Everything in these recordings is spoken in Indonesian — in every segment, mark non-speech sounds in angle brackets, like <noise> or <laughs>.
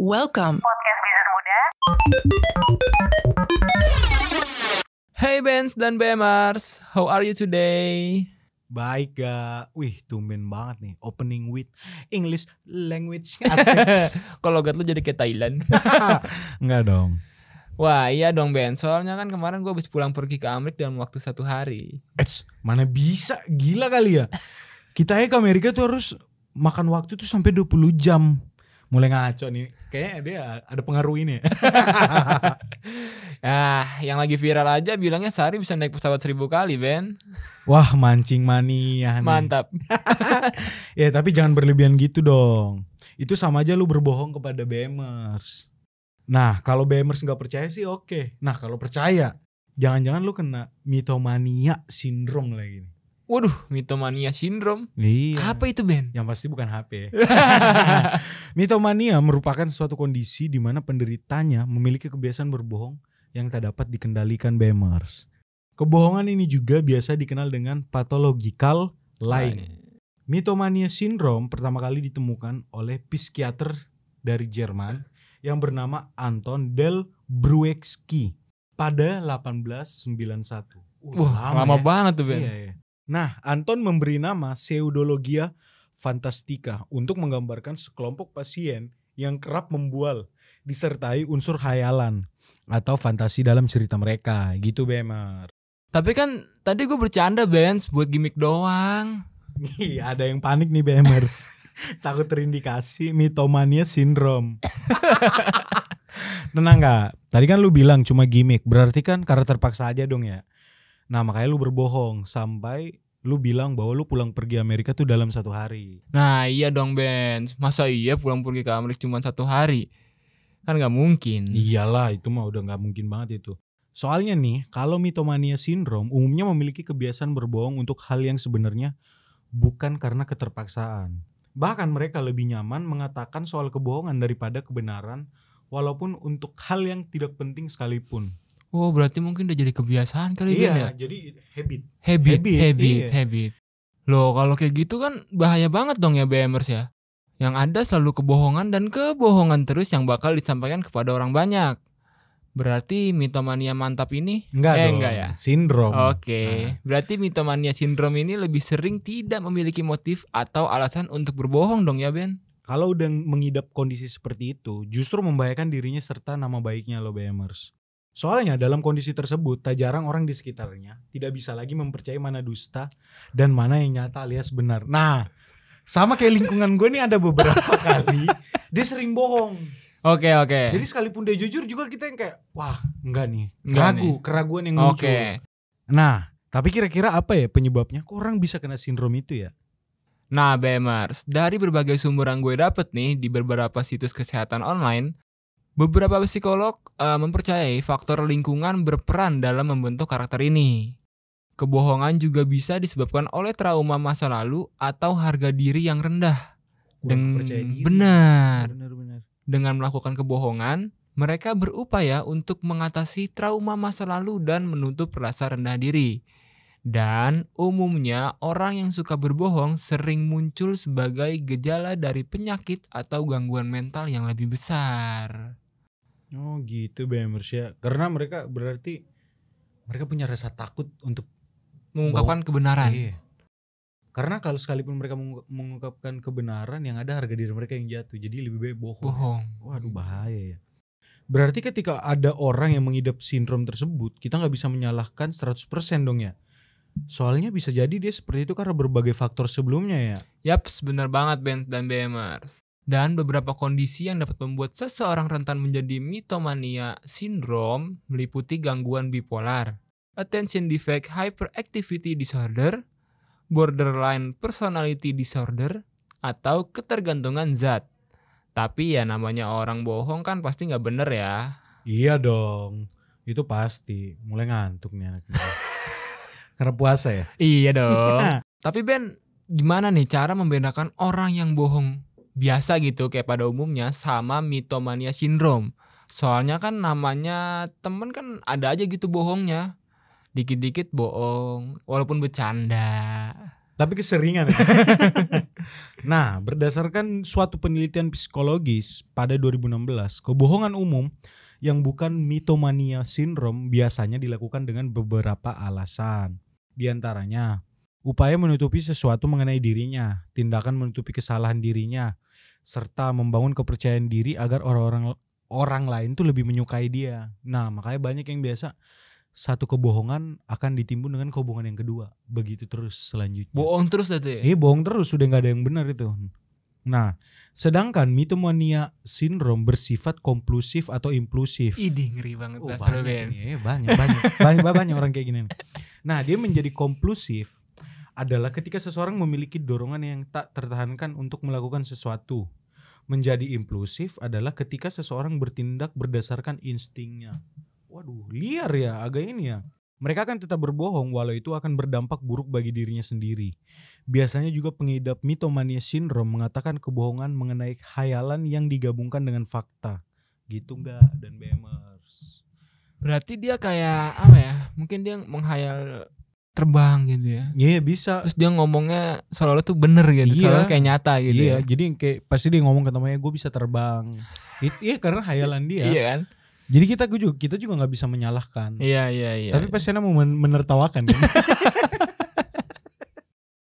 Welcome. Podcast Bisnis Muda. Hey Benz dan Bemers, how are you today? Baik gak? Wih tumben banget nih Opening with English language <laughs> Kalau logat lu jadi kayak Thailand. <laughs> Enggak dong Wah iya dong Ben, soalnya kan kemarin gue habis pulang pergi ke Amerika dalam waktu satu hari. Eits, Mana bisa Gila kali ya Kita ya ke Amerika tuh harus Makan waktu tuh sampai 20 jam Mulai ngaco nih Kayaknya dia ada pengaruh ini ya Ah, <laughs> yang lagi viral aja bilangnya sehari bisa naik pesawat seribu kali Ben. Wah mancing mania nih. Mantap. <laughs> Ya tapi jangan berlebihan gitu dong Itu sama aja lu berbohong kepada BMers Nah kalau BMers nggak percaya sih oke Nah kalau percaya Jangan-jangan lu kena mitomania sindrom lagi nih Waduh, mitomania syndrome. Iya Apa itu Ben? Yang pasti bukan HP. <laughs> <laughs> Mitomania merupakan suatu kondisi di mana penderitanya memiliki kebiasaan berbohong yang tak dapat dikendalikan BMers. Kebohongan ini juga biasa dikenal dengan pathological lying. Mitomania syndrome pertama kali ditemukan oleh psikiater dari Jerman yang bernama Anton Del Brueski pada 1891. Wah, lama, ya. banget tuh Ben. Iya, iya. Nah, Anton memberi nama pseudologia fantastika untuk menggambarkan sekelompok pasien yang kerap membual disertai unsur khayalan atau fantasi dalam cerita mereka. Gitu, Bemer. Tapi kan tadi gue bercanda Ben, buat gimmick doang. Nih, ada yang panik nih, Bemers. <laughs> Takut terindikasi mitomania sindrom. <laughs> Tenang nggak? Tadi kan lu bilang cuma gimmick, berarti kan karena terpaksa aja dong ya. Nah makanya lu berbohong sampai lu bilang bahwa lu pulang pergi Amerika tuh dalam satu hari. Nah iya dong Ben, masa iya pulang pergi ke Amerika cuma satu hari? Kan nggak mungkin. Iyalah itu mah udah nggak mungkin banget itu. Soalnya nih kalau mitomania sindrom umumnya memiliki kebiasaan berbohong untuk hal yang sebenarnya bukan karena keterpaksaan. Bahkan mereka lebih nyaman mengatakan soal kebohongan daripada kebenaran walaupun untuk hal yang tidak penting sekalipun. Oh berarti mungkin udah jadi kebiasaan kali Ben ya? Iya, jadi habit. Habit, Habit, habit, iya. habit. Loh kalau kayak gitu kan bahaya banget dong ya BMers ya. Yang ada selalu kebohongan dan kebohongan terus yang bakal disampaikan kepada orang banyak. Berarti mitomania mantap ini Enggak Eh, dong. enggak ya? Sindrom. Oke, berarti mitomania sindrom ini lebih sering tidak memiliki motif atau alasan untuk berbohong dong ya Ben? Kalau udah mengidap kondisi seperti itu, justru membahayakan dirinya serta nama baiknya lo BMers. Soalnya dalam kondisi tersebut, tak jarang orang di sekitarnya tidak bisa lagi mempercayai mana dusta dan mana yang nyata alias benar. Nah, sama kayak lingkungan gue nih ada beberapa <laughs> kali dia sering bohong. Oke oke. Jadi sekalipun dia jujur juga kita yang kayak, wah enggak nih, Enggak ragu, keraguan yang muncul. Oke. Nah, tapi kira-kira apa ya penyebabnya? Kok orang bisa kena sindrom itu ya? Nah, BMers, dari berbagai sumber yang gue dapet nih di beberapa situs kesehatan online, beberapa psikolog eh, mempercayai faktor lingkungan berperan dalam membentuk karakter ini. Kebohongan juga bisa disebabkan oleh trauma masa lalu atau harga diri yang rendah. Kurang Deng- percaya diri. benar. Benar-benar. Dengan melakukan kebohongan, mereka berupaya untuk mengatasi trauma masa lalu dan menutup rasa rendah diri. Dan umumnya orang yang suka berbohong sering muncul sebagai gejala dari penyakit atau gangguan mental yang lebih besar. Oh gitu BMers ya. Karena mereka berarti mereka punya rasa takut untuk Mengungkapkan kebenaran. Iya. Karena kalau sekalipun mereka mengu- mengungkapkan kebenaran yang ada harga diri mereka yang jatuh. Jadi lebih baik bohong. Bohong. Waduh bahaya ya. Berarti ketika ada orang yang mengidap sindrom tersebut, kita nggak bisa menyalahkan 100% dong ya. Soalnya bisa jadi dia seperti itu karena berbagai faktor sebelumnya ya. Yaps, benar banget Ben dan BMers. Dan beberapa kondisi yang dapat membuat seseorang rentan menjadi mitomania sindrom meliputi gangguan bipolar, attention defect hyperactivity disorder, borderline personality disorder, atau ketergantungan zat. Tapi ya namanya orang bohong kan pasti nggak bener ya. Iya dong. Itu pasti. Mulai ngantuk nih anaknya. <laughs> karena puasa ya. Iya dong. <laughs> Tapi Ben, gimana nih cara membedakan orang yang bohong biasa gitu kayak pada umumnya sama mitomania sindrom? Soalnya kan namanya temen kan ada aja gitu bohongnya. Dikit-dikit bohong, walaupun bercanda. Tapi keseringan ya. <laughs> Nah, berdasarkan suatu penelitian psikologis pada 2016, kebohongan umum yang bukan mitomania sindrom biasanya dilakukan dengan beberapa alasan. Di antaranya, upaya menutupi sesuatu mengenai dirinya, tindakan menutupi kesalahan dirinya, serta membangun kepercayaan diri agar orang-orang orang lain tuh lebih menyukai dia. Nah, makanya banyak yang biasa satu kebohongan akan ditimbun dengan kebohongan yang kedua. Begitu terus selanjutnya. Bohong terus itu ya. Eh bohong terus sudah nggak ada yang benar itu. Nah, sedangkan mitomania sindrom bersifat kompulsif atau impulsif. Idih ngeri banget Oh, banyak Ben. ini, eh, banyak banyak banyak banyak orang kayak gini. nih. Nah, dia menjadi kompulsif adalah ketika seseorang memiliki dorongan yang tak tertahankan untuk melakukan sesuatu. Menjadi impulsif adalah ketika seseorang bertindak berdasarkan instingnya. Waduh, liar ya, agak ini ya. Mereka akan tetap berbohong walau itu akan berdampak buruk bagi dirinya sendiri. Biasanya juga pengidap mitomania sindrom mengatakan kebohongan mengenai khayalan yang digabungkan dengan fakta. Gitu enggak dan BMers. Berarti dia kayak apa ya? Mungkin dia menghayal terbang gitu ya. Iya bisa. Terus dia ngomongnya seolah-olah tuh bener gitu, Iya. seolah kayak nyata gitu. iya, ya. jadi kayak pasti dia ngomong ke temannya gue bisa terbang. It, iya karena khayalan dia. Iya kan? Jadi kita gue juga kita juga nggak bisa menyalahkan. Iya iya iya. Tapi pasti mau men- menertawakan kan. <laughs> <laughs>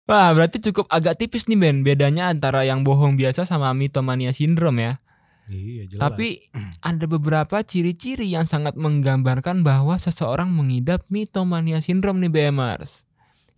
Wah, berarti cukup agak tipis nih Ben bedanya antara yang bohong biasa sama mitomania sindrom ya. Iya jelas. Tapi ada beberapa ciri-ciri yang sangat menggambarkan bahwa seseorang mengidap mitomania sindrom nih BMers.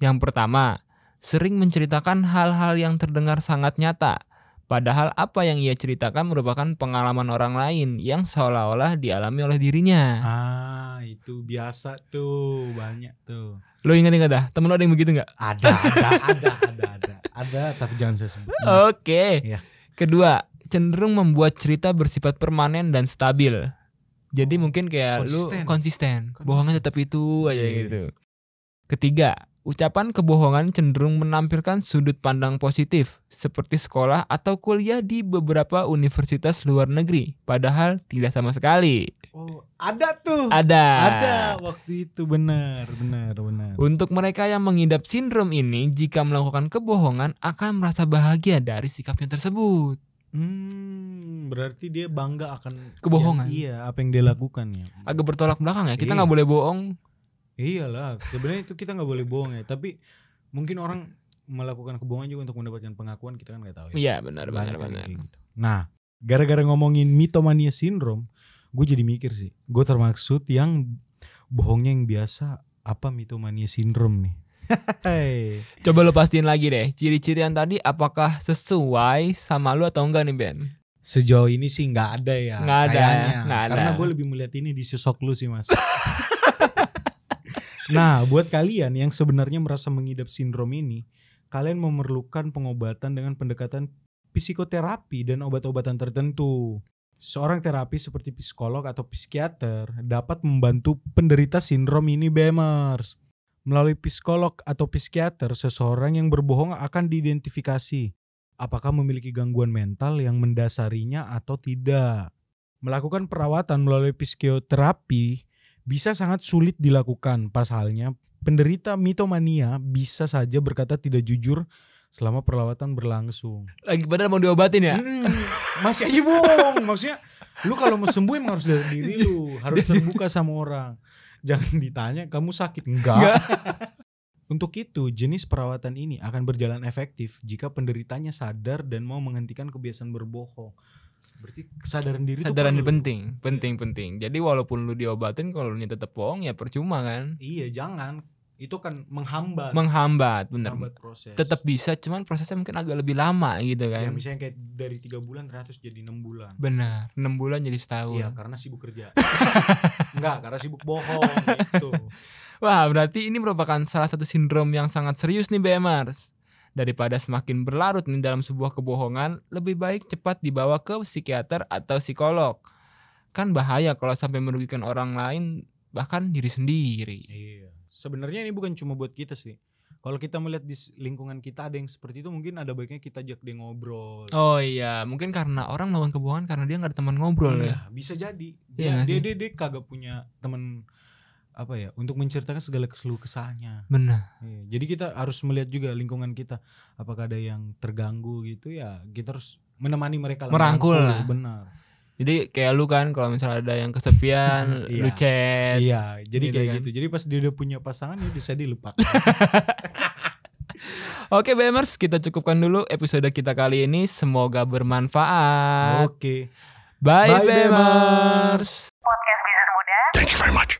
Yang pertama, sering menceritakan hal-hal yang terdengar sangat nyata. Padahal apa yang ia ceritakan merupakan pengalaman orang lain yang seolah-olah dialami oleh dirinya. ah itu biasa tuh banyak tuh. Lo ingat-ingat dah, temen lo ada yang begitu nggak? Ada ada ada ada ada ada tapi jangan saya sebut. <laughs> Oke. Iya. Kedua, cenderung membuat cerita bersifat permanen dan stabil. Jadi mungkin kayak Konsisten. lu konsisten, Konsisten. bohongnya tetap itu aja Iya. gitu. Ketiga, ucapan kebohongan cenderung menampilkan sudut pandang positif seperti sekolah atau kuliah di beberapa universitas luar negeri, padahal tidak sama sekali. Oh, ada tuh. Ada. Ada waktu itu benar benar benar. Untuk mereka yang mengidap sindrom ini, jika melakukan kebohongan akan merasa bahagia dari sikapnya tersebut. Hmm, berarti dia bangga akan Kebohongan. iya, apa yang dia lakukan ya. Agak bertolak belakang ya. Kita Iya. nggak boleh bohong. Iyalah, sebenarnya itu kita nggak boleh bohong ya. Tapi mungkin orang melakukan kebohongan juga untuk mendapatkan pengakuan kita kan nggak tahu ya. Iya benar benar benar. gitu. Nah, gara-gara ngomongin mitomania sindrom, gue jadi mikir sih. Gue termaksud yang bohongnya yang biasa apa mitomania sindrom nih. Coba lo pastiin lagi deh, ciri-ciri yang tadi apakah sesuai sama lu atau enggak nih Ben? Sejauh ini sih nggak ada ya. Nggak ada, kayaknya. nggak ada. Karena gue lebih melihat ini di sosok lu sih mas. <laughs> nah, buat kalian yang sebenarnya merasa mengidap sindrom ini, kalian memerlukan pengobatan dengan pendekatan psikoterapi dan obat-obatan tertentu. Seorang terapi seperti psikolog atau psikiater dapat membantu penderita sindrom ini BMers. Melalui psikolog atau psikiater, seseorang yang berbohong akan diidentifikasi apakah memiliki gangguan mental yang mendasarinya atau tidak. Melakukan perawatan melalui psikoterapi bisa sangat sulit dilakukan. Pasalnya, penderita mitomania bisa saja berkata tidak jujur selama perawatan berlangsung. Lagi padahal mau diobatin ya? Mm, masih aja bohong. Maksudnya, lu kalau mau sembuh emang harus dari diri lu, harus <laughs> terbuka sama orang. Jangan ditanya kamu sakit enggak. <laughs> Untuk itu, jenis perawatan ini akan berjalan efektif jika penderitanya sadar dan mau menghentikan kebiasaan berbohong. Berarti kesadaran diri itu Sadaran perlu. penting, penting, penting. Jadi walaupun lu diobatin, kalau lu tetap bohong ya percuma kan? Iya, jangan. Itu kan menghambat, Menghambat, bener. menghambat proses. Tetap bisa, cuman prosesnya mungkin agak lebih lama gitu ya, kan? misalnya kayak dari tiga bulan ternyata jadi enam bulan. Benar, 6 bulan jadi setahun. Iya, karena sibuk kerja. <laughs> Enggak, karena sibuk bohong gitu. Wah, berarti ini merupakan salah satu sindrom yang sangat serius nih BMers. Daripada semakin berlarut nih dalam sebuah kebohongan, lebih baik cepat dibawa ke psikiater atau psikolog. Kan bahaya kalau sampai merugikan orang lain, bahkan diri sendiri. Iya. Sebenarnya ini bukan cuma buat kita sih. Kalau kita melihat di lingkungan kita ada yang seperti itu mungkin ada baiknya kita ajak dia ngobrol. Oh iya, mungkin karena orang melakukan kebohongan karnya dia nggak ada teman ngobrol ya. Iya, bisa jadi. Iya Dia, nggak dia, dia dia kagak punya teman apa ya untuk menceritakan segala ke seluruh kesahnya. Benar. Iya, Jadi kita harus melihat juga lingkungan kita apakah ada yang terganggu gitu ya kita harus menemani mereka lah, Merangkul lah. benar jadi kayak lu kan kalau misalnya ada yang kesepian <laughs> iya. lu iya, chat iya jadi gitu kayak kan. gitu. Jadi pas dia udah punya pasangan ya bisa dilupakan. <laughs> Oke BMers kita cukupkan dulu episode kita kali ini. Semoga bermanfaat. Oke. Bye, Bye BMers Podcast Bisnis Muda. Thank you very much.